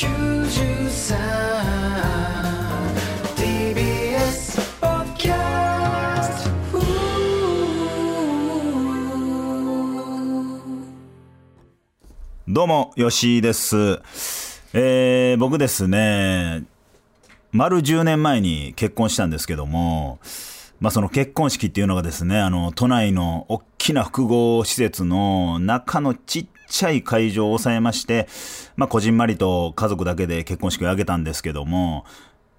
どうも、吉井です。えー、僕ですね、丸10年前に結婚したんですけども、まあその結婚式っていうのがですね、あの、都内の大きな複合施設の中のちっちゃい会場を抑えまして、まあこじんまりと家族だけで結婚式を挙げたんですけども、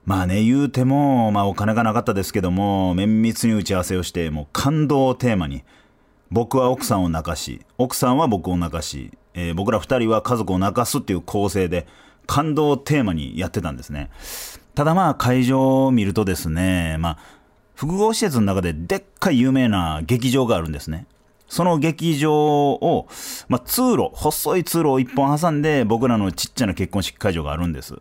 まあね、言うても、まあお金がなかったですけども、綿密に打ち合わせをして、もう感動をテーマに、僕は奥さんを泣かし、奥さんは僕を泣かし、えー僕ら二人は家族を泣かすっていう構成で、感動をテーマにやってたんですね。ただまあ会場を見るとですね、まあ、複合施設の中ででっかい有名な劇場があるんですね。その劇場を、まあ、通路、細い通路を一本挟んで、僕らのちっちゃな結婚式会場があるんです。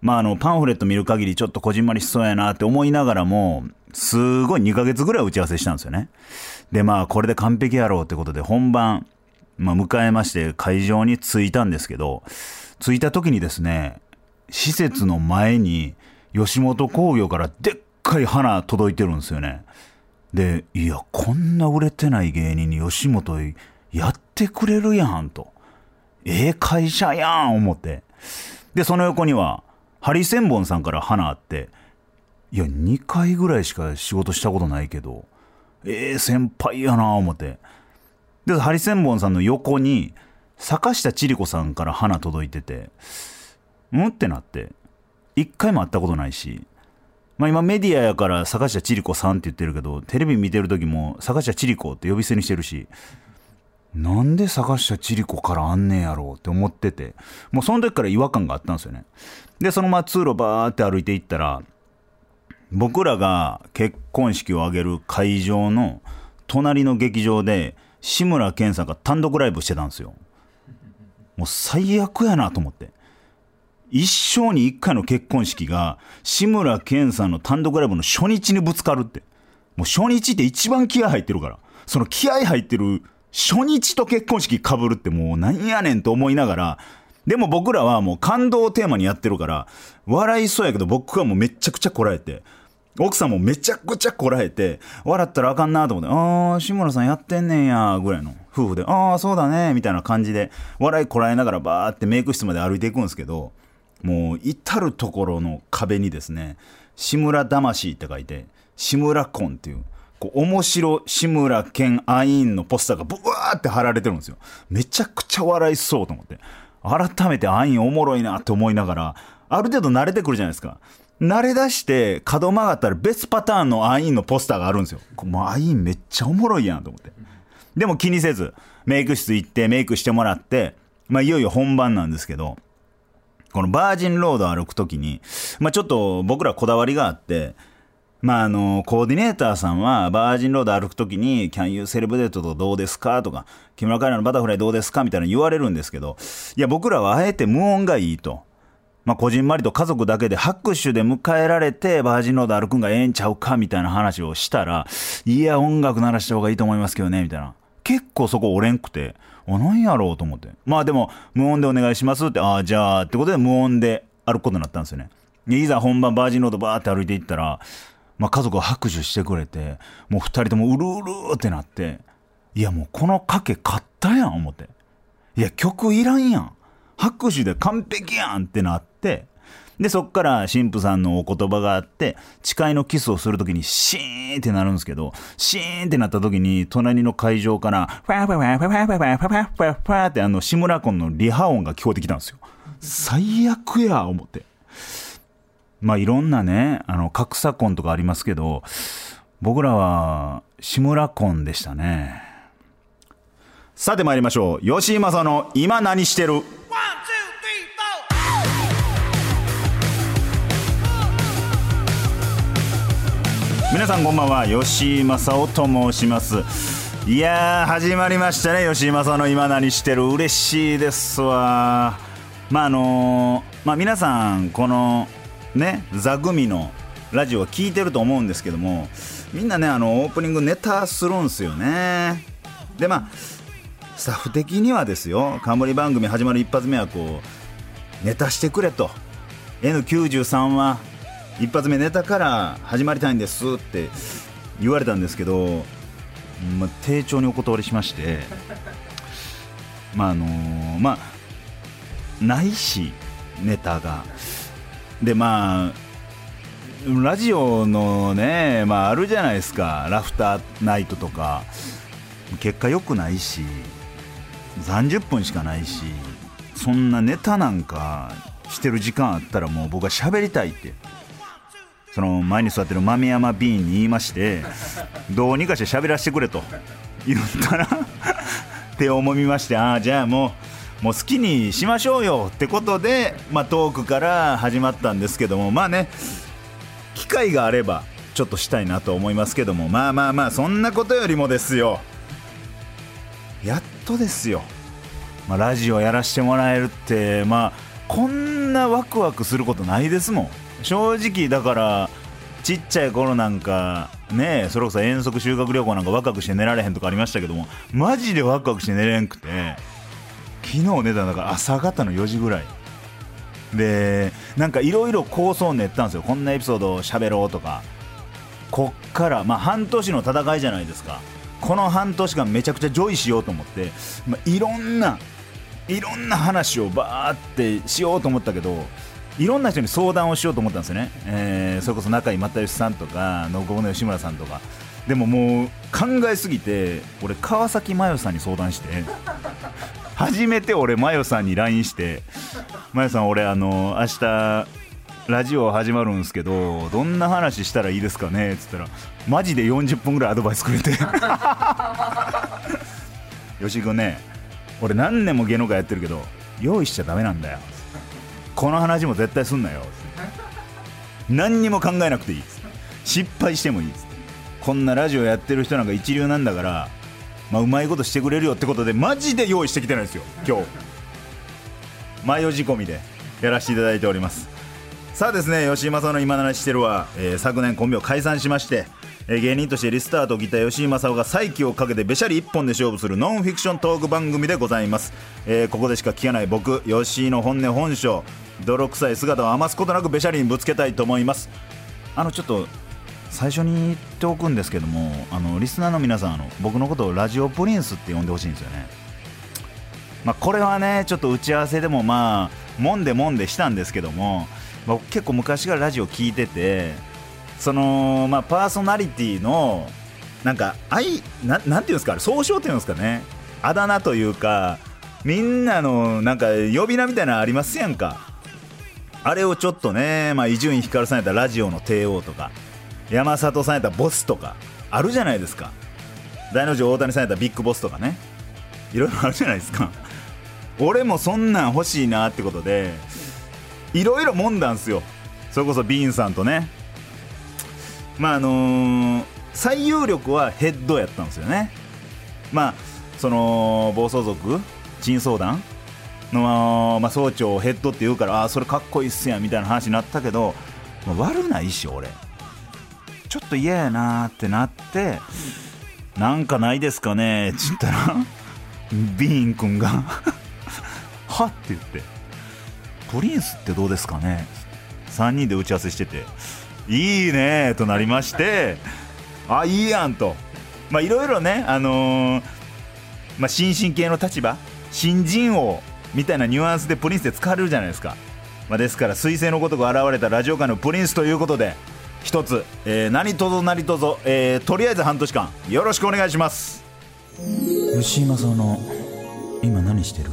まあ、あの、パンフレット見る限りちょっとこじんまりしそうやなって思いながらも、すごい2ヶ月ぐらい打ち合わせしたんですよね。で、まあ、これで完璧やろうってことで本番、まあ、迎えまして会場に着いたんですけど、着いた時にですね、施設の前に吉本興業からでっかい花届いてるんですよね。で、いや、こんな売れてない芸人に吉本やってくれるやんと。ええ会社やん思って。で、その横には、ハリセンボンさんから花あって、いや、2回ぐらいしか仕事したことないけど、ええ先輩やな思って。で、ハリセンボンさんの横に、坂下千里子さんから花届いてて、んってなって、一回も会ったことないし、まあ今メディアやから坂下千里子さんって言ってるけど、テレビ見てる時も坂下千里子って呼び捨てにしてるし、なんで坂下千里子からあんねんやろうって思ってて、もうその時から違和感があったんですよね。で、そのまま通路バーって歩いていったら、僕らが結婚式を挙げる会場の隣の劇場で志村けんさんが単独ライブしてたんですよ。もう最悪やなと思って。一生に一回の結婚式が志村けんさんの単独ライブの初日にぶつかるって。もう初日って一番気合入ってるから。その気合入ってる初日と結婚式被るってもうなんやねんと思いながら、でも僕らはもう感動をテーマにやってるから、笑いそうやけど僕はもうめちゃくちゃこらえて、奥さんもめちゃくちゃこらえて、笑ったらあかんなと思って、あー、志村さんやってんねんや、ぐらいの夫婦で、あー、そうだね、みたいな感じで、笑いこらえながらバーってメイク室まで歩いていくんですけど、もう至るところの壁にですね、志村魂って書いて、志村婚っていう、こう面白志村けんアインのポスターがブワーって貼られてるんですよ。めちゃくちゃ笑いそうと思って。改めてアインおもろいなって思いながら、ある程度慣れてくるじゃないですか。慣れ出して角曲がったら別パターンのアインのポスターがあるんですよ。もうアインめっちゃおもろいやんと思って。でも気にせず、メイク室行ってメイクしてもらって、まあいよいよ本番なんですけど、このバージンロード歩くときに、まあちょっと僕らこだわりがあって、まああの、コーディネーターさんはバージンロード歩くときに、Can you celebrate とどうですか？とか、木村カエラのバタフライどうですか？みたいな言われるんですけど、いや僕らはあえて無音がいいと。まあ、こじんまりと家族だけで拍手で迎えられて、バージンロード歩くんがええんちゃうか？みたいな話をしたら、いや、音楽鳴らした方がいいと思いますけどね、みたいな。結構そこ折れんくて、あ、何やろうと思って。まあでも、無音でお願いしますって、ああ、じゃあ、ってことで無音で歩くことになったんですよね。でいざ本番バージンロードバーって歩いていったら、まあ家族が拍手してくれて、もう二人ともうるうるってなって、いやもうこの賭け買ったやん、思って。いや、曲いらんやん。拍手で完璧やんってなって、で、そっから神父さんのお言葉があって、誓いのキスをするときにシーンってなるんですけど、シーンってなったときに、隣の会場から、ファーファーファーファーファーファーファーファーってあの、志村魂のリハ音が聞こえてきたんですよ。最悪や、思って。まあ、いろんなね、あの、格差婚とかありますけど、僕らは、志村婚でしたね。さて参りましょう。好井まさおの今何してる？皆さんこんばんは。吉井正夫と申します。いやー始まりましたね。吉井正夫の今何してる？嬉しいですわ。まああのーまあ皆さんこのね座組のラジオは聞いてると思うんですけどもみんなねあのオープニングネタするんすよね。でまあスタッフ的にはですよ冠番組始まる一発目はこうネタしてくれと。N93 は一発目ネタから始まりたいんですって言われたんですけど、まあ、丁重にお断りしまして まああのーまあないしネタが。でまあラジオのね、まあ、あるじゃないですか。ラフターナイトとか。結果良くないし30分しかないしそんなネタなんかしてる時間あったらもう僕は喋りたいって。その前に座ってる豆山ビーンに言いましてどうにかして喋らせてくれと。言ったら 手をもみましてああじゃあもうもう好きにしましょうよってことで、まあ、トークから始まったんですけどもまあね機会があればちょっとしたいなと思いますけどもまあまあまあそんなことよりもですよ。やっとですよ、まあ、ラジオやらせてもらえるってまあこんなワクワクすることないですもん。正直だからちっちゃい頃なんかねそれこそ遠足修学旅行なんかワクワクして寝られへんとかありましたけどもマジでワクワクして寝れんくて昨日寝たんだから朝方の4時ぐらい。でなんかいろいろ構想を練ったんですよ。こんなエピソードを喋ろうとか。こっからまあ半年の戦いじゃないですか。この半年間めちゃくちゃ用意しようと思って、まあ、いろんないろんな話をバーってしようと思ったけどいろんな人に相談をしようと思ったんですよね、えーそれこそ仲いい又吉さんとかノブコブの吉村さんとか。でももう考えすぎて俺川崎麻世さんに相談して初めて俺麻世さんに LINE して麻世さん俺あの明日ラジオ始まるんですけどどんな話したらいいですかね？っつったらマジで40分ぐらいアドバイスくれて。吉井君ね俺何年も芸能界やってるけど用意しちゃダメなんだよこの話も絶対すんなよ。何にも考えなくていい。失敗してもいい。こんなラジオやってる人なんか一流なんだからまあ、うまいことしてくれるよってことでマジで用意してきてないんですよ。今日。前4時込みでやらせていただいております。さあですね吉井正夫の今話してるは、えー昨年コンビを解散しまして、えー芸人としてリスタートを切った吉井正夫が再起をかけてべしゃり一本で勝負するノンフィクショントーク番組でございます、えーここでしか聞けない僕吉井の本音本性泥臭い姿を余すことなくべしゃりにぶつけたいと思います。あのちょっと最初に言っておくんですけどもあのリスナーの皆さんあの僕のことをラジオプリンスって呼んでほしいんですよね。まあ、これはねちょっと打ち合わせでもまあもんでもんでしたんですけども僕結構昔からラジオ聞いててそのまあパーソナリティのなんか愛ななんていうんですか総称っていうんですかね。あだ名というかみんなのなんか呼び名みたいなのありますやんか。あれをちょっとね伊集院光さんやったらラジオの帝王とか山里さんやったらボスとかあるじゃないですか。大の字大谷さんやったらビッグボスとかね。いろいろあるじゃないですか。俺もそんなん欲しいなってことでいろいろもんだんすよ。それこそビーンさんとね。まああのー最有力はヘッドやったんですよね。まあその暴走族珍相談。の、まあ、総長ヘッドって言うからあーそれかっこいいっすやんみたいな話になったけど、まあ悪ないし俺。ちょっと嫌やなーってなってなんかないですかねって言ったら ビーン君が はって言ってプリンスってどうですかね3人で打ち合わせしてていいねとなりましてあいいやんと。まあいろいろねあのーまあ新進系の立場新人王みたいなニュアンスでプリンスで使われるじゃないですか、まあ、ですから彗星のごとく現れたラジオ界のプリンスということで一つ、えー何とぞ何とぞ、えーとりあえず半年間よろしくお願いします。吉井正夫の今何してる？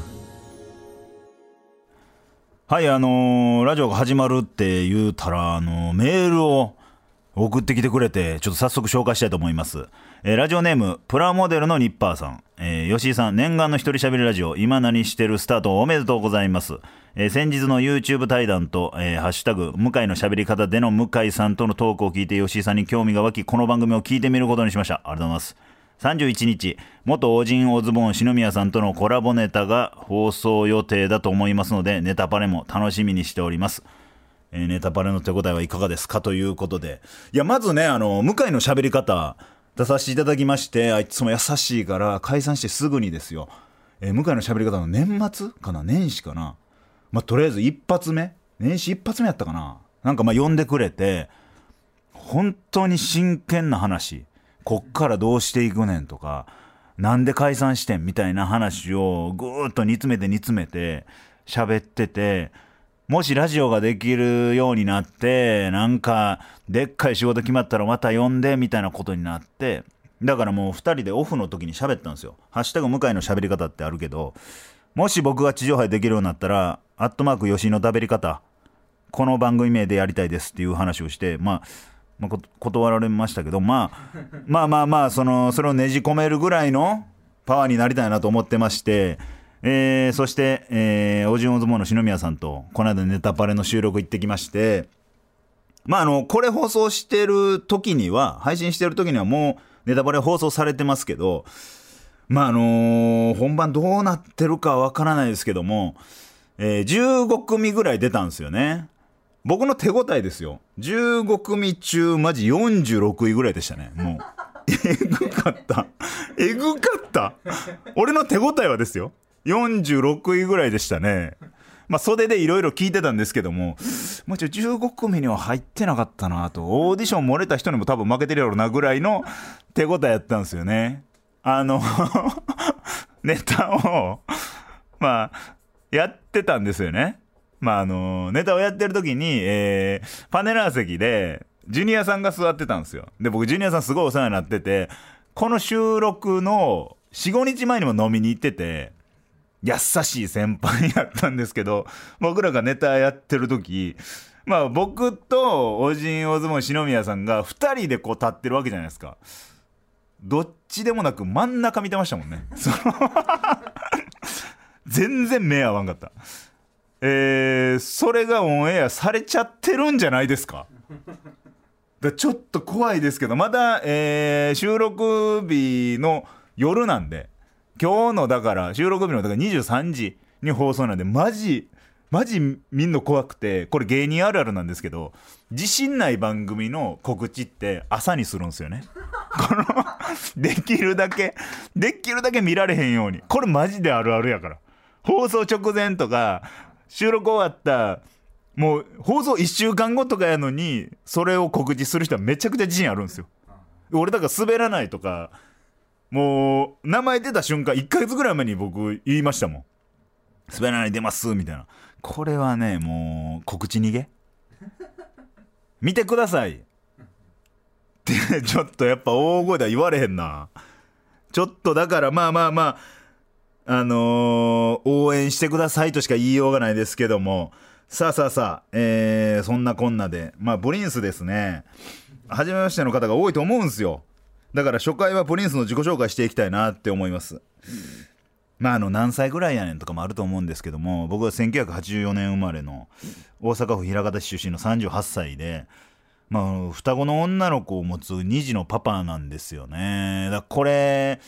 はいあのーラジオが始まるって言うたら、あのーメールを送ってきてくれてちょっと早速紹介したいと思います、えーラジオネームプラモデルのニッパーさん、えー吉井さん念願の一人喋りラジオ今何してるスタートおめでとうございます、えー先日の YouTube 対談と、えーハッシュタグ向井の喋り方での向井さんとのトークを聞いて吉井さんに興味が湧きこの番組を聞いてみることにしました。ありがとうございます。31日元オジンオズボーン篠宮さんとのコラボネタが放送予定だと思いますのでネタパレも楽しみにしております。えーネタパレの手応えはいかがですかということで。いやまずねあの向井の喋り方出させていただきましてあいつも優しいから解散してすぐにですよ、えー向井の喋り方の年末かな？年始かな？まあとりあえず一発目？年始一発目やったかな？なんかま呼んでくれて本当に真剣な話。こっからどうしていくねんとかなんで解散してん？みたいな話をぐーっと煮詰めて煮詰めて喋っててもしラジオができるようになってなんかでっかい仕事決まったらまた呼んでみたいなことになってだからもう2人でオフの時に喋ったんですよ「ハッシュタグ向井の喋り方」ってあるけどもし僕が地上波できるようになったら「アットマーク吉井の食べり方」この番組名でやりたいですっていう話をしてまあまあ、断られましたけど、まあ、まあまあまあそのそれをねじ込めるぐらいのパワーになりたいなと思ってまして、えーそして、えー、オジンオズボーの篠宮さんとこの間ネタパレの収録行ってきましてまああのこれ放送してる時には配信してる時にはもうネタバレ放送されてますけどまああのー本番どうなってるかわからないですけども、えー15組ぐらい出たんですよね。僕の手応えですよ。15組中、マジ46位ぐらいでしたね。もう。えぐかった。えぐかった。俺の手応えはですよ。46位ぐらいでしたね。まあ、袖でいろいろ聞いてたんですけども、もうちょ、15組には入ってなかったなと。オーディション漏れた人にも多分負けてるやろうなぐらいの手応えやったんですよね。あの、ネタを、まあ、やってたんですよね。まあ、あの、ネタをやってる時に、えーパネラー席で、ジュニアさんが座ってたんですよ。で、僕、ジュニアさんすごいお世話になってて、この収録の4、5日前にも飲みに行ってて、優しい先輩やったんですけど、僕らがネタやってる時、まあ僕とオジンオズボン篠宮さんが2人でこう立ってるわけじゃないですか。どっちでもなく真ん中見てましたもんね。全然目合わんかった。えー、それがオンエアされちゃってるんじゃないですかだちょっと怖いですけどまだ、えー収録日の夜なんで今日のだから収録日のだから23時に放送なんでマジマジ見んの怖くてこれ芸人あるあるなんですけど自信ない番組の告知って朝にするんですよね。このできるだけできるだけ見られへんように。これマジであるあるやから。放送直前とか収録終わったもう放送1週間後とかやのにそれを告知する人はめちゃくちゃ自信あるんですよ。俺だから滑らないとかもう名前出た瞬間1ヶ月ぐらい前に僕言いましたもん滑らない出ますみたいな。これはねもう告知逃げ？見てください。ってちょっとやっぱ大声では言われへんな。ちょっとだからまあまあまああのー応援してくださいとしか言いようがないですけども。さあさあさあ、えーそんなこんなで。まあプリンスですね。初めましての方が多いと思うんですよ。だから初回はプリンスの自己紹介していきたいなって思います。まああの何歳ぐらいやねんとかもあると思うんですけども僕は1984年生まれの大阪府枚方市出身の38歳でまあ双子の女の子を持つ2児のパパなんですよね。だからこれ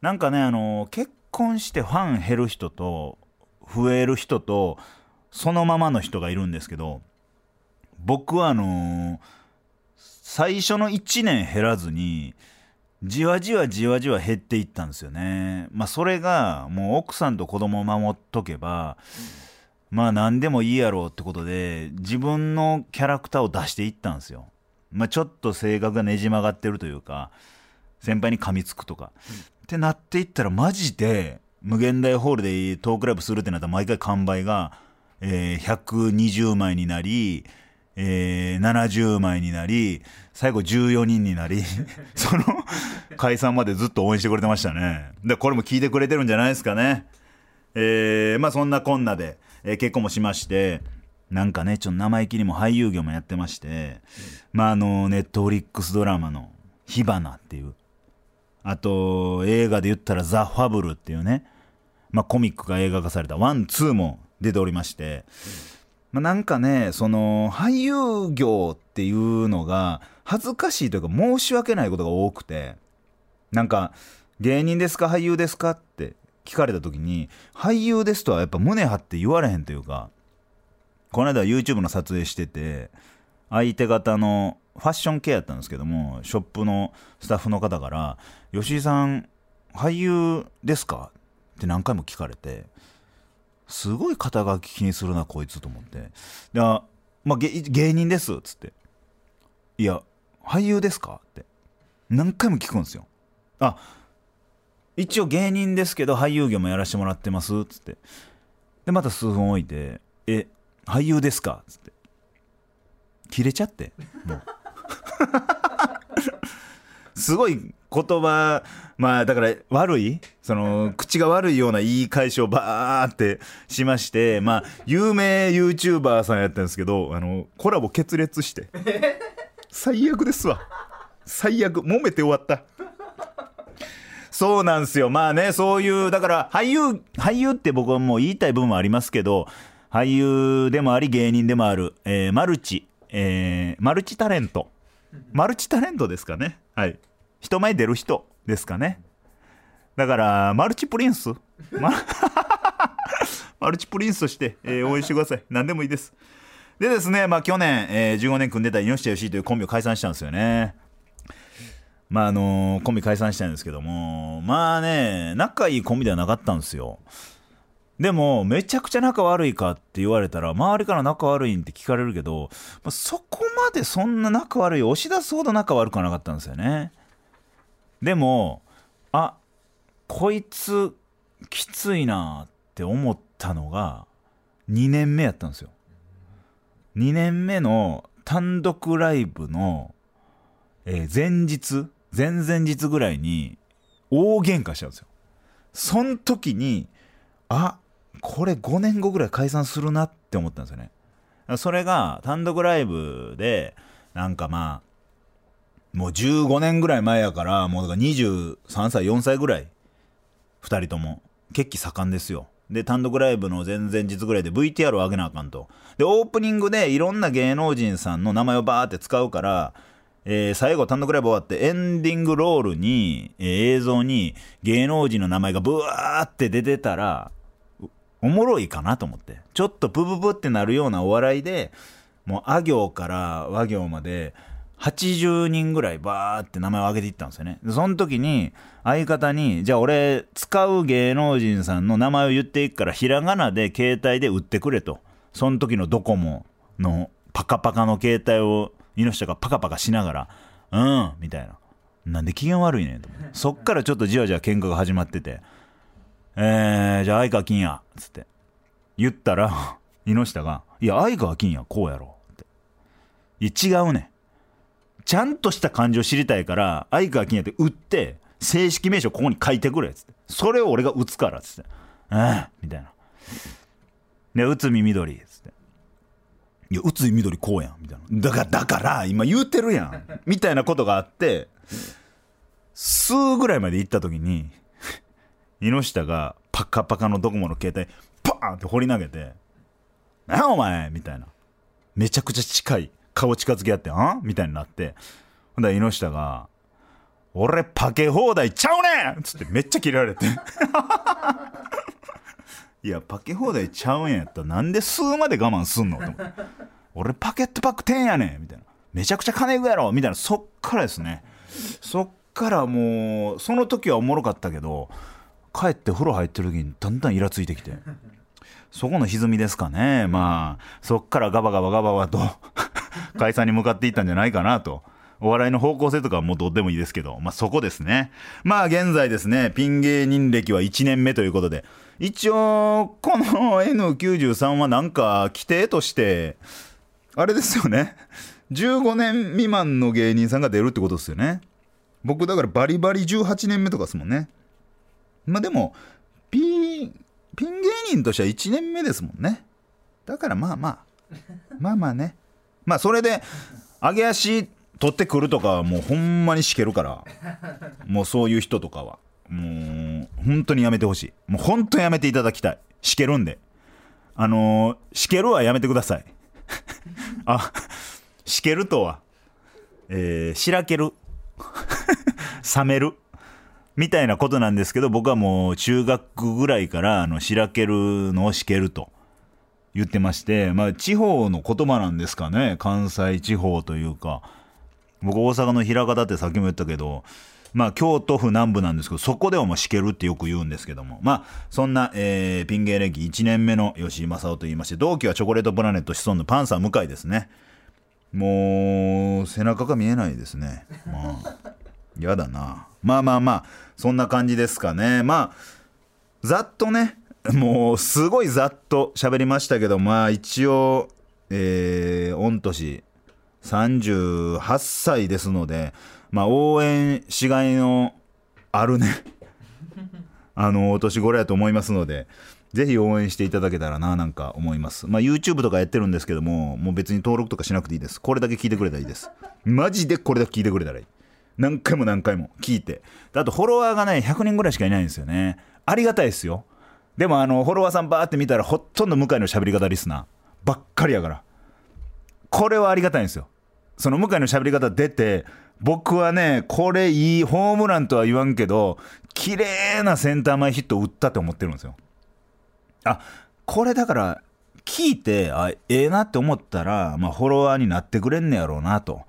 なんかねあの結婚してファン減る人と増える人とそのままの人がいるんですけど僕はあの最初の1年減らずにじわじわじわじわ減っていったんですよね。まあそれがもう奥さんと子供を守っとけば、まあ何でもいいやろうってことで自分のキャラクターを出していったんですよ。まあちょっと性格がねじ曲がってるというか先輩に噛みつくとか、ってなっていったらマジで無限大ホールでトークライブするってなったら毎回完売が、えー120枚になり、えー70枚になり最後14人になり その解散までずっと応援してくれてましたね。でこれも聞いてくれてるんじゃないですかね。えーまあそんなこんなで、えー結婚もしましてなんかねちょっと生意気にも俳優業もやってまして、まああのネットフリックスドラマの「火花」っていうあと映画で言ったら「ザ・ファブル」っていうね、まあ、コミックが映画化された「ワン・ツー」も出ておりまして、まあ、なんかねその俳優業っていうのが恥ずかしいというか申し訳ないことが多くてなんか芸人ですか俳優ですかって聞かれた時に俳優ですとはやっぱ胸張って言われへんというかこの間 YouTube の撮影してて相手方のファッション系やったんですけどもショップのスタッフの方から「吉井さん俳優ですか?」って何回も聞かれてすごい肩書き気にするなこいつと思って。であまあ、芸人ですっつって「いや俳優ですか?」って。何回も聞くんですよ。あ一応芸人ですけど俳優業もやらせてもらってますっつって。でまた数分置いて「え俳優ですか?」っつって。切れちゃってもう。すごい言葉まあだから悪いその口が悪いような言い返しをバーってしましてまあ有名 YouTuber さんやったんですけどあのコラボ決裂して。最悪ですわ。最悪揉めて終わった。そうなんですよ。まあねそういうだから俳優俳優って僕はもう言いたい部分もありますけど俳優でもあり芸人でもある、えーマルチ、えーマルチタレント。マルチタレントですかね。はい人前出る人ですかね。だからマルチプリンス、マルチプリンスとして、えー応援してください。何でもいいです。でですねまあ去年、えー15年組んでた猪下義井というコンビを解散したんですよね。まああのコンビ解散したんですけどもまあね仲いいコンビではなかったんですよ。でもめちゃくちゃ仲悪いかって言われたら周りから仲悪いんって聞かれるけど、まあそこまでそんな仲悪い押し出すほど仲悪くはなかったんですよね。でもあこいつきついなって思ったのが2年目やったんですよ。2年目の単独ライブの、えー前日前々日ぐらいに大喧嘩したんですよ。そん時にあこれ5年後ぐらい解散するなって思ったんですよね。それが単独ライブでなんかまあもう15年ぐらい前やからもうだから23歳4歳ぐらい。2人とも。血気盛んですよ。で単独ライブの前々日ぐらいで VTR を上げなあかんと。でオープニングでいろんな芸能人さんの名前をバーって使うから、えー最後単独ライブ終わってエンディングロールに、えー映像に芸能人の名前がブワーって出てたらおもろいかなと思って。ちょっとブブブってなるようなお笑いでもうあ行から和行まで80人ぐらいバーって名前を挙げていったんですよね。でその時に相方にじゃあ俺使う芸能人さんの名前を言っていくからひらがなで携帯で打ってくれと。その時のドコモのパカパカの携帯を猪下がパカパカしながらうんみたいな。なんで機嫌悪いねんと思って。そっからちょっとじわじわ喧嘩が始まってて。えー、じゃあ相川金也っつって。言ったら猪下が「いや相川金也こうやろ」って「いや違うねんちゃんとした漢字を知りたいから相川金也って打って正式名称ここに書いてくれっつってそれを俺が打つからっつって「ええみたいなで内海みどりっつっていや、内海みどりこうやん、みたいな。だから、だから、今言うてるやん、みたいなことがあって、数ぐらいまで行った時に、猪下がパカパカのドコモの携帯、パーンって掘り投げて、なお前みたいな。めちゃくちゃ近い。顔近づき合って、ん？みたいになって。ほんだら猪下が、俺パケ放題ちゃうねんつってめっちゃキレられて。いや、パケ放題ちゃうんやったらなんで数まで我慢すんの？と思って。俺パケットパック10やねんみたいな。めちゃくちゃ金いくやろみたいな。そっからですね。そっからもう、その時はおもろかったけど、帰って風呂入ってる時にだんだんイラついてきて。そこの歪みですかね。まあ、そっからガバガバガバガバと解散に向かっていったんじゃないかなと。お笑いの方向性とかはもうどうでもいいですけど、まあそこですね。まあ現在ですね、ピン芸人歴は1年目ということで、一応、この N93 はなんか規定として、あれですよね。15年未満の芸人さんが出るってことですよね。僕だからバリバリ18年目とかですもんね。まあでも、ピン、ピン芸人としては1年目ですもんね。だからまあまあ、まあまあね。まあそれで、上げ足取ってくるとかはもうほんまにしけるから、もうそういう人とかは。もう、本当にやめてほしい。もう本当にやめていただきたい。しけるんで。あのー、しけるはやめてください。あ、しけるとは、えー、しらける。冷める。みたいなことなんですけど、僕はもう中学ぐらいから、あの、しらけるのをしけると言ってまして、まあ、地方の言葉なんですかね。関西地方というか。僕、大阪の枚方ってさっきも言ったけど、まあ、京都府南部なんですけど、そこではもうしけるってよく言うんですけども、まあ、そんな、えー、ピン芸歴1年目の吉井正夫と言いまして、同期はチョコレートプラネット子孫のパンサー向井ですね。もう、背中が見えないですね。まあ、やだな。まあまあまあ、そんな感じですかね。まあ、ざっとね、もう、すごいざっと喋りましたけど、まあ、一応、えー、御年38歳ですので、まあ、応援しがいのあるね。あのお年頃やと思いますのでぜひ応援していただけたらななんか思います。まあ YouTube とかやってるんですけどももう別に登録とかしなくていいです。これだけ聞いてくれたらいいです。マジでこれだけ聞いてくれたらいい。何回も何回も聞いて。あとフォロワーがね100人ぐらいしかいないんですよね。ありがたいですよ。でもあのフォロワーさんバーって見たらほとんど向井の喋り方リスナー。ばっかりやから。これはありがたいんですよ。その向井の喋り方出て僕はねこれいいホームランとは言わんけど綺麗なセンター前ヒットを打ったって思ってるんですよ。あこれだから聞いてあええなって思ったら、まあ、フォロワーになってくれんねやろうなと。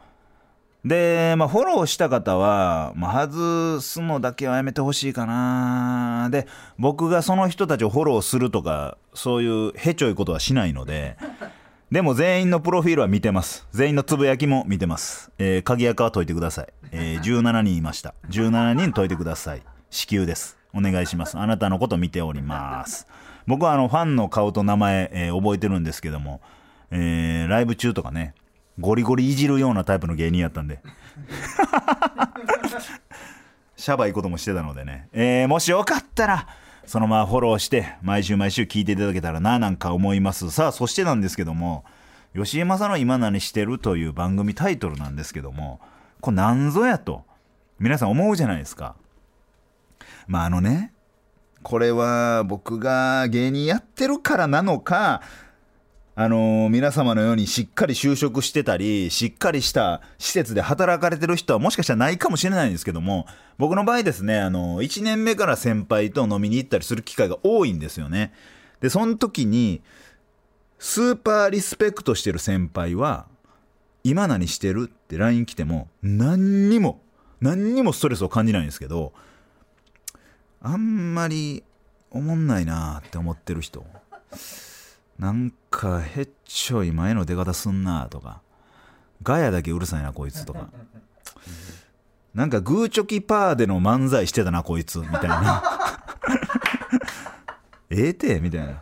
で、まあ、フォローした方は、まあ、外すのだけはやめてほしいかなで僕がその人たちをフォローするとかそういうへちょいことはしないのででも全員のプロフィールは見てます。全員のつぶやきも見てます。えー、鍵垢は解いてください。えー、17人いました。17人解いてください。至急です。お願いします。あなたのこと見ております。僕はあの、ファンの顔と名前、えー覚えてるんですけども、えー、ライブ中とかね、ゴリゴリいじるようなタイプの芸人やったんで。シャバいこともしてたのでね、えーもしよかったら、そのままフォローして、毎週毎週聞いていただけたらな、なんか思います。さあ、そしてなんですけども、吉井正の今何してるという番組タイトルなんですけども、これなんぞやと、皆さん思うじゃないですか。まあ、あのね、これは僕が芸人やってるからなのか、あのー皆様のようにしっかり就職してたり、しっかりした施設で働かれてる人はもしかしたらないかもしれないんですけども、僕の場合ですね、あのー、1年目から先輩と飲みに行ったりする機会が多いんですよね。で、その時に、スーパーリスペクトしてる先輩は、今何してるって LINE 来ても、何にも、何にもストレスを感じないんですけど、あんまりおもんないなって思ってる人。なんかへっちょい前の出方すんなとかガヤだけうるさいなこいつとか。なんかグーチョキパーでの漫才してたなこいつみたいな。ええてみたいな。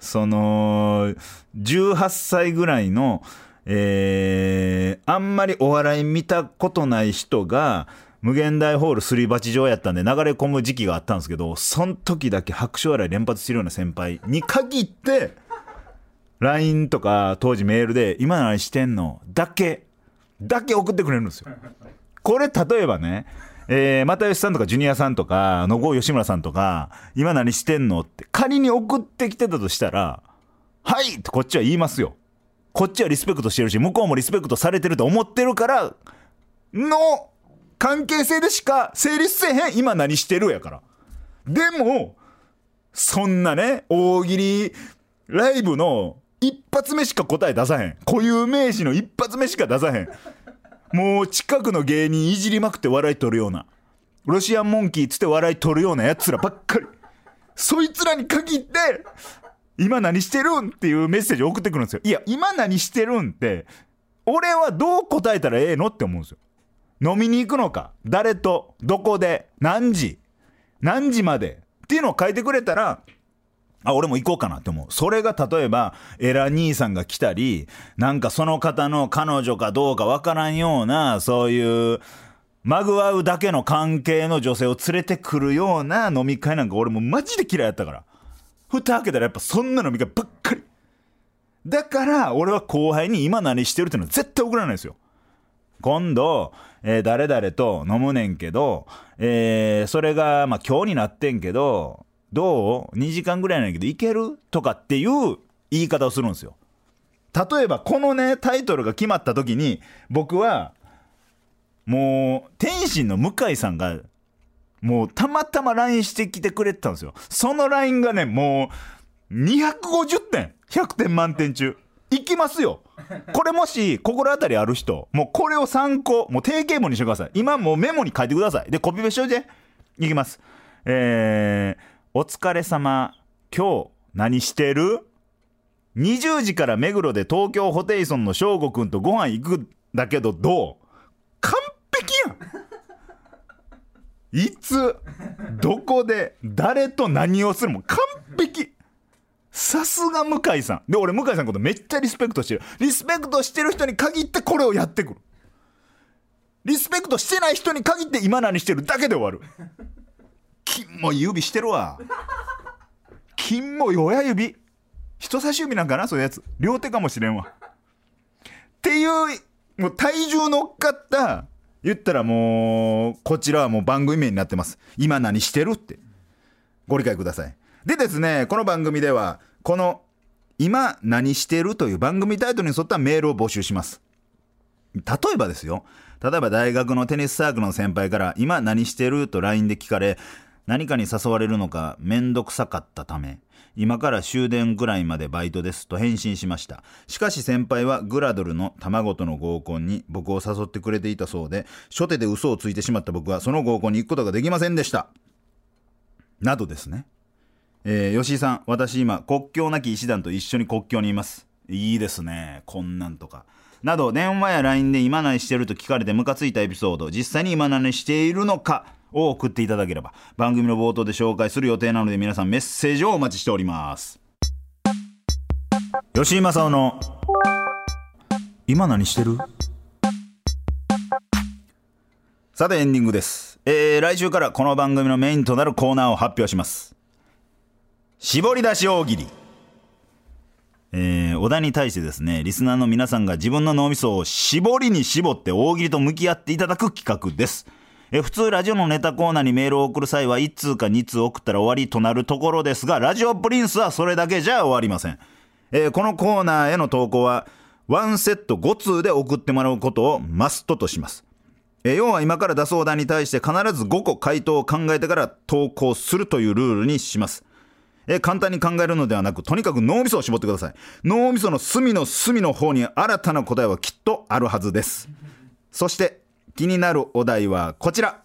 その18歳ぐらいのえーあんまりお笑い見たことない人が無限大ホールすり鉢状やったんで流れ込む時期があったんですけどその時だけ拍手笑い連発してるような先輩に限って LINE とか当時メールで「今何してんの?」だけだけ送ってくれるんですよ。これ例えばねえー、又吉さんとかジュニアさんとか野郷吉村さんとか「今何してんの?」って仮に送ってきてたとしたら「はい!」ってこっちは言いますよ。こっちはリスペクトしてるし向こうもリスペクトされてると思ってるからの関係性でしか成立せへん今何してるやから。でもそんなね大喜利ライブの一発目しか答え出さへん。固有名詞の一発目しか出さへん。もう近くの芸人いじりまくって笑い取るような。ロシアンモンキーつって笑い取るようなやつらばっかり。そいつらに限って今何してるんっていうメッセージ送ってくるんですよ。いや今何してるんって俺はどう答えたらええのって思うんですよ。飲みに行くのか誰とどこで何時何時までっていうのを書いてくれたらあ、俺も行こうかなって思う。それが例えば、エラ兄さんが来たり、なんかその方の彼女かどうかわからんような、そういう、まぐわうだけの関係の女性を連れてくるような飲み会なんか俺もマジで嫌いやったから。蓋開けたらやっぱそんな飲み会ばっかり。だから、俺は後輩に今何してるってのは絶対送らないですよ。今度、えー誰々と飲むねんけど、えーそれが、まあ、今日になってんけど、どう ?2 時間ぐらいなんやけど、いける？とかっていう言い方をするんですよ。例えば、このね、タイトルが決まった時に、僕は、もう、天心の向井さんが、もう、たまたま LINE してきてくれてたんですよ。その LINE がね、もう、250点 !100 点満点中。いきますよこれもし心当たりある人もうこれを参考もう定型文にしてください今もうメモに書いてくださいでコピペしといていきますえー、お疲れ様。今日何してる？20時から目黒で東京ホテイソンの翔吾くんとご飯行くんだけどどう？完璧やん。いつどこで誰と何をするも完璧。さすが向井さん。で俺向井さんのことめっちゃリスペクトしてる。リスペクトしてる人に限ってこれをやってくる。リスペクトしてない人に限って今何してるだけで終わる。も指してるわ。金も親指。人差し指なんかなそういうやつ。両手かもしれんわ。っていうもう体重乗っかった言ったらもうこちらはもう番組名になってます。今何してるって。ご理解ください。でですねこの番組ではこの今何してるという番組タイトルに沿ったメールを募集します。例えばですよ。例えば大学のテニスサークルの先輩から今何してると LINE で聞かれ何かに誘われるのかめんどくさかったため今から終電ぐらいまでバイトですと返信しました。しかし先輩はグラドルの卵との合コンに僕を誘ってくれていたそうで初手で嘘をついてしまった僕はその合コンに行くことができませんでした。などですね。えー、吉井さん私今国境なき医師団と一緒に国境にいます。いいですね。こんなんとか。など電話や LINE で今何してると聞かれてムカついたエピソード実際に今何しているのか。を送っていただければ番組の冒頭で紹介する予定なので皆さんメッセージをお待ちしております。吉井正夫の今何してる？さてエンディングです、えー、来週からこの番組のメインとなるコーナーを発表します。絞り出し大喜利。えー、お題に対してですねリスナーの皆さんが自分の脳みそを絞りに絞って大喜利と向き合っていただく企画です。え普通ラジオのネタコーナーにメールを送る際は1通か2通送ったら終わりとなるところですがラジオプリンスはそれだけじゃ終わりません、えーこのコーナーへの投稿は1セット5通で送ってもらうことをマストとします。えー要は今から出すお題に対して必ず5個回答を考えてから投稿するというルールにします。え簡単に考えるのではなくとにかく脳みそを絞ってください。脳みその隅の隅の方に新たな答えはきっとあるはずです。そして気になるお題はこちら。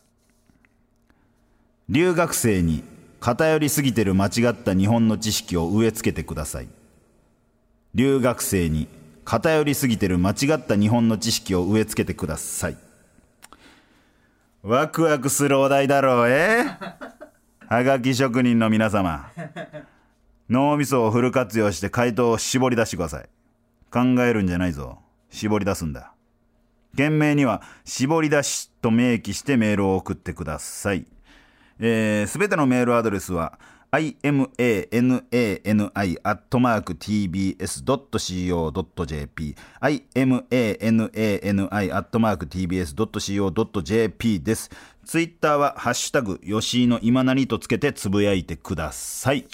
留学生に偏りすぎてる間違った日本の知識を植え付けてください。留学生に偏りすぎてる間違った日本の知識を植え付けてください。ワクワクするお題だろうえ。はがき職人の皆様。脳みそをフル活用して回答を絞り出してください。考えるんじゃないぞ。絞り出すんだ件名には絞り出しと明記してメールを送ってくださいすべ、えー、てのメールアドレスは imanani.tbs.co.jp imanani.tbs.co.jp です。ツイッターはハッシュタグ、吉井の今何とつけてつぶやいてください。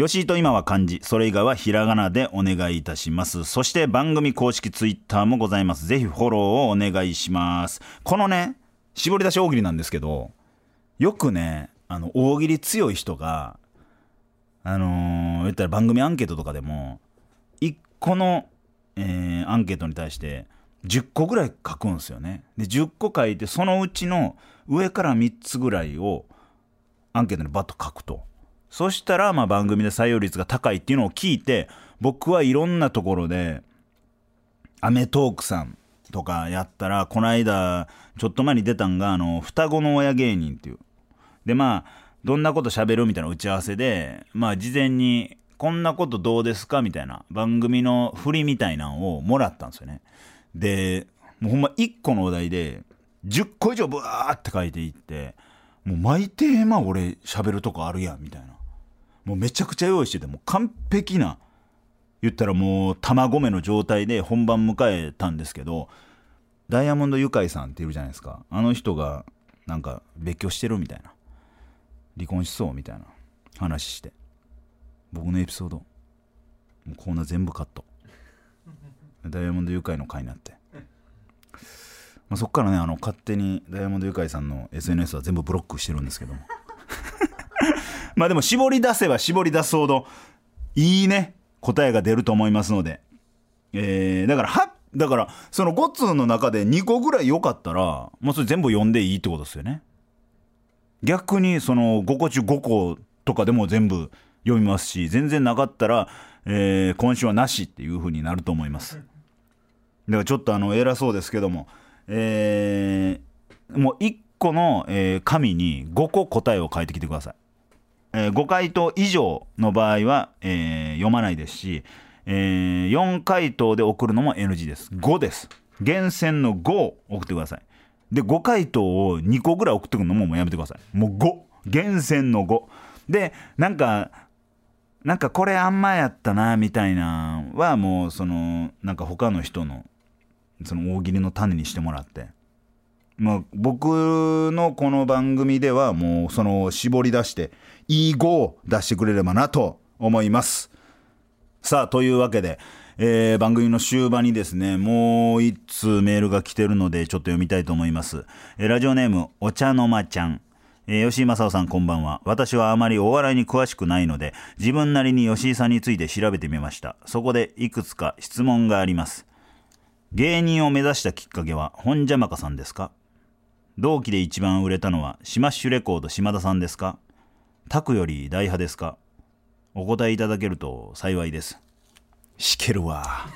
吉井と今は漢字、それ以外はひらがなでお願いいたします。そして番組公式ツイッターもございます。ぜひフォローをお願いします。このね、絞り出し大喜利なんですけど、よくね、あの、大喜利強い人が、あのー言ったら番組アンケートとかでも、1個の、えーアンケートに対して、10個ぐらい書くんですよね。で、10個書いて、そのうちの上から3つぐらいをアンケートにバッと書くと。そしたら、まあ番組で採用率が高いっていうのを聞いて、僕はいろんなところで、アメトークさんとかやったら、この間、ちょっと前に出たんが、あの、双子の親芸人っていう。で、まあ、どんなこと喋るみたいな打ち合わせで、まあ、事前に、こんなことどうですか？みたいな、番組の振りみたいなのをもらったんですよね。で、もうほんま1個のお題で、10個以上ブワーって書いていって、もう毎テーマ俺喋るとこあるやん、みたいな。もうめちゃくちゃ用意してて、も完璧な、言ったらもう卵目の状態で本番迎えたんですけど、ダイヤモンドユカイさんっているじゃないですか。あの人が、なんか別居してるみたいな。離婚しそうみたいな話して。僕のエピソード、もうコーナー全部カット。ダイヤモンドユカイの回になって。まあ、そっからね、あの、勝手にダイヤモンドユカイさんの SNS は全部ブロックしてるんですけども。まあでも絞り出せば絞り出すほど、いいね。答えが出ると思いますので。えー、だから、は、だから、その5通の中で2個ぐらい良かったら、もうそれ全部読んでいいってことですよね。逆に、その5個中5個とかでも全部読みますし、全然なかったら、えー、今週はなしっていう風になると思います。だからちょっとあの、偉そうですけども、えー、もう1個の、えー紙に5個答えを書いてきてください。えー5回答以上の場合は、えー読まないですし、え4回答で送るのも NG です。5です。厳選の5を送ってください。で、5回答を2個ぐらい送ってくるのももうやめてください。もう5。厳選の5。で、なんか、なんかこれあんまやったな、みたいなはもうその、なんか他の人の、その大喜利の種にしてもらって。まあ、僕のこの番組ではもうその絞り出していい語を出してくれればなと思いますさあというわけで、えー番組の終盤にですねもう一通メールが来てるのでちょっと読みたいと思います、えーラジオネームお茶の間ちゃんえー吉井正夫さんこんばんは。私はあまりお笑いに詳しくないので、自分なりに吉井さんについて調べてみました。そこでいくつか質問があります。芸人を目指したきっかけは本邪魔かさんですか？同期で一番売れたのはシマッシュレコード島田さんですか？タクより大派ですか？お答えいただけると幸いです。しけるわ。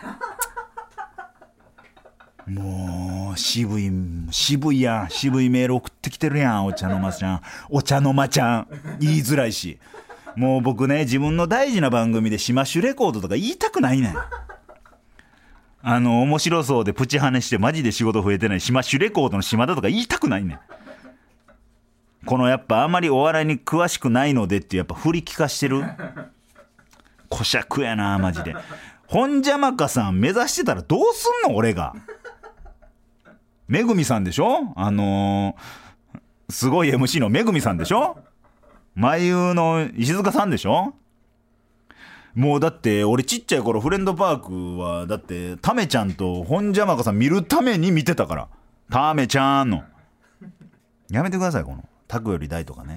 もう、渋い、渋いやん。渋いメール送ってきてるやん、お茶の間ちゃん。お茶の間ちゃん。言いづらいし。もう僕ね、自分の大事な番組でシマッシュレコードとか言いたくないねん。あの、面白そうでプチ跳ねしてマジで仕事増えてないシマッシュレコードの島田とか言いたくないねん。このやっぱあまりお笑いに詳しくないのでってやっぱ振り聞かしてる？こしゃくやな、マジで。本邪魔かさん目指してたらどうすんの俺が？めぐみさんでしょ？あのーすごい MC のめぐみさんでしょ？眉の石塚さんでしょ？もうだって俺ちっちゃい頃フレンドパークはだってタメちゃんと本邪魔かさん見るために見てたからタメちゃんのやめてくださいこのタクより大とかね。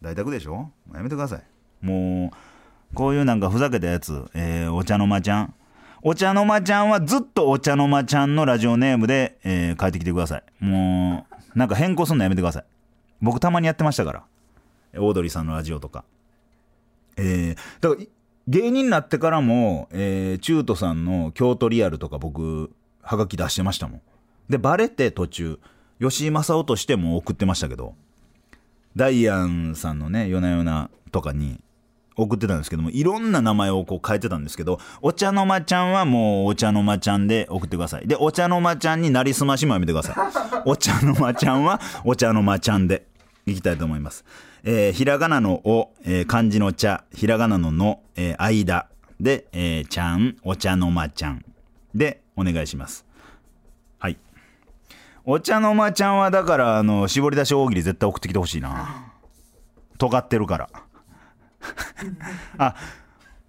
大宅でしょ？やめてください。もうこういうなんかふざけたやつ、えーお茶の間ちゃん。お茶の間ちゃんはずっとお茶の間ちゃんのラジオネームで、えー帰ってきてください。もうなんか変更するのやめてください。僕たまにやってましたから。オードリーさんのラジオとか。えーだからい芸人になってからも、えー、中途さんの京都リアルとか僕はがき出してましたもん。でバレて途中吉井正夫としても送ってましたけどダイアンさんのね夜な夜なとかに送ってたんですけどもいろんな名前をこう変えてたんですけどお茶の間ちゃんはもうお茶の間ちゃんで送ってくださいでお茶の間ちゃんになりすましもやめてください お茶の間ちゃんはお茶の間ちゃんでいきたいと思います。えーひらがなのお、えー漢字の茶、ひらがなのの、えー間で、えーちゃん、お茶の間ちゃんでお願いします。お茶の間ちゃんはだから、あの、絞り出し大喜利絶対送ってきてほしいな。尖ってるから。あ、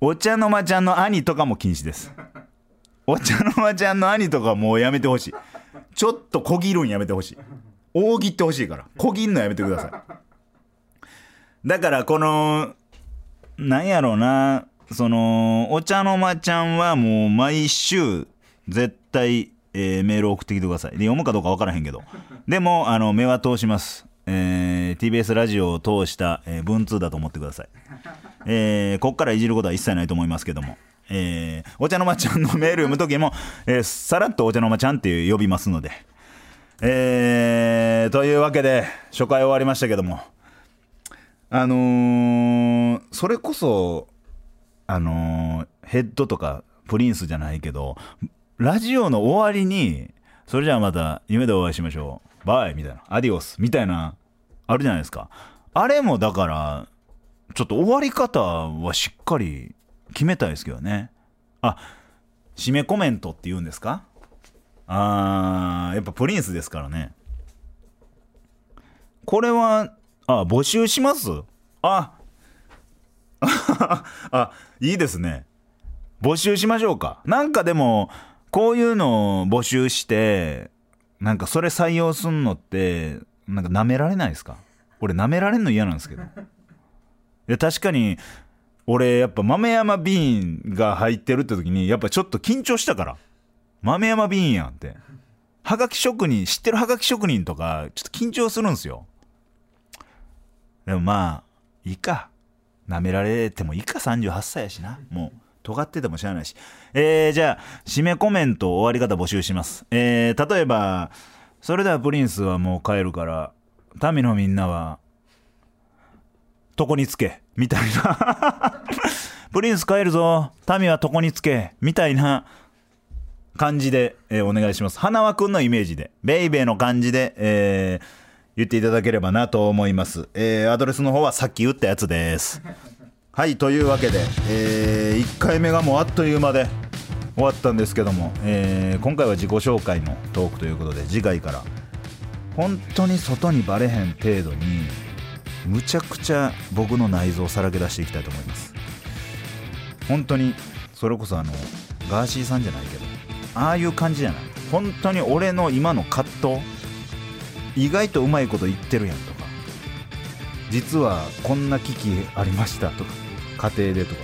お茶の間ちゃんの兄とかも禁止です。お茶の間ちゃんの兄とかもうやめてほしい。ちょっとこぎるんやめてほしい。大喜ってほしいから。こぎんのやめてください。だからこの、なんやろうな、その、お茶の間ちゃんはもう毎週絶対、えーメールを送ってきてください。で、読むかどうかわからへんけど。でも、あの、目は通します。えー TBS ラジオを通した、えー文通だと思ってください。えーこっからいじることは一切ないと思いますけども。えーお茶の間ちゃんのメール読むときも、えーさらっとお茶の間ちゃんっていう呼びますので。えーというわけで、初回終わりましたけども。あのーそれこそ、あのーヘッドとかプリンスじゃないけど、ラジオの終わりに、それじゃあまた夢でお会いしましょう。バイみたいな。アディオスみたいな、あるじゃないですか。あれもだから、ちょっと終わり方はしっかり決めたいですけどね。あ、締めコメントって言うんですか？あー、やっぱプリンスですからね。これは、あ、募集します？あ、あ、いいですね。募集しましょうか。なんかでも、こういうのを募集して、なんかそれ採用すんのって、なんか舐められないですか？俺舐められんの嫌なんですけど。いや、確かに、俺やっぱ豆山ビーンが入ってるって時にやっぱちょっと緊張したから。豆山ビーンやんって。はがき職人知ってるはがき職人とかちょっと緊張するんですよ。でもまあいいか。舐められてもいいか。38歳やしな。もう。尖っててもしゃあないし。えー、じゃあ締めコメント終わり方募集します。えー、例えばそれではプリンスはもう帰るから民のみんなは床につけみたいな。プリンス帰るぞ。民は床につけみたいな。感じで、えーお願いします。花輪くんのイメージでベイベーの感じで、えー言っていただければなと思います、えーアドレスの方はさっき言ったやつです。はいというわけで、え1回目がもうあっという間で終わったんですけども、えー今回は自己紹介のトークということで次回から本当に外にバレへん程度にむちゃくちゃ僕の内臓をさらけ出していきたいと思います。本当にそれこそあのガーシーさんじゃないけどああいう感じじゃない。本当に俺の今の葛藤意外とうまいこと言ってるやんとか実はこんな危機ありましたとか家庭でとか。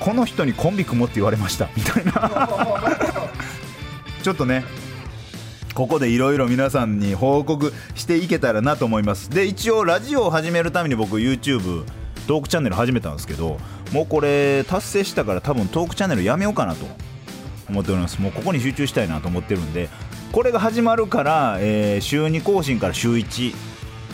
この人にコンビ組もって言われました。みたいな。ちょっとねここでいろいろ皆さんに報告していけたらなと思います。で一応ラジオを始めるために僕 YouTube トークチャンネル始めたんですけどもうこれ達成したから多分トークチャンネルやめようかなと。思っております。もうここに集中したいなと思ってるんで。これが始まるから、えー週2更新から週1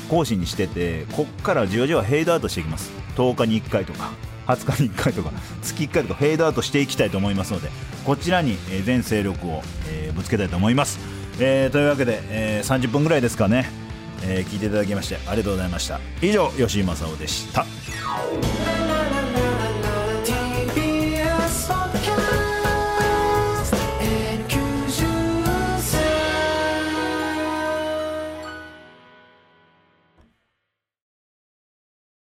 更新にしててこっからじわじわフェードアウトしていきます。10日に1回とか20日に1回とか月1回とかフェードアウトしていきたいと思いますのでこちらに、全勢力を、えぶつけたいと思います、えーというわけで、えー30分ぐらいですかね、えー聞いていただきましてありがとうございました。以上吉井正夫でした。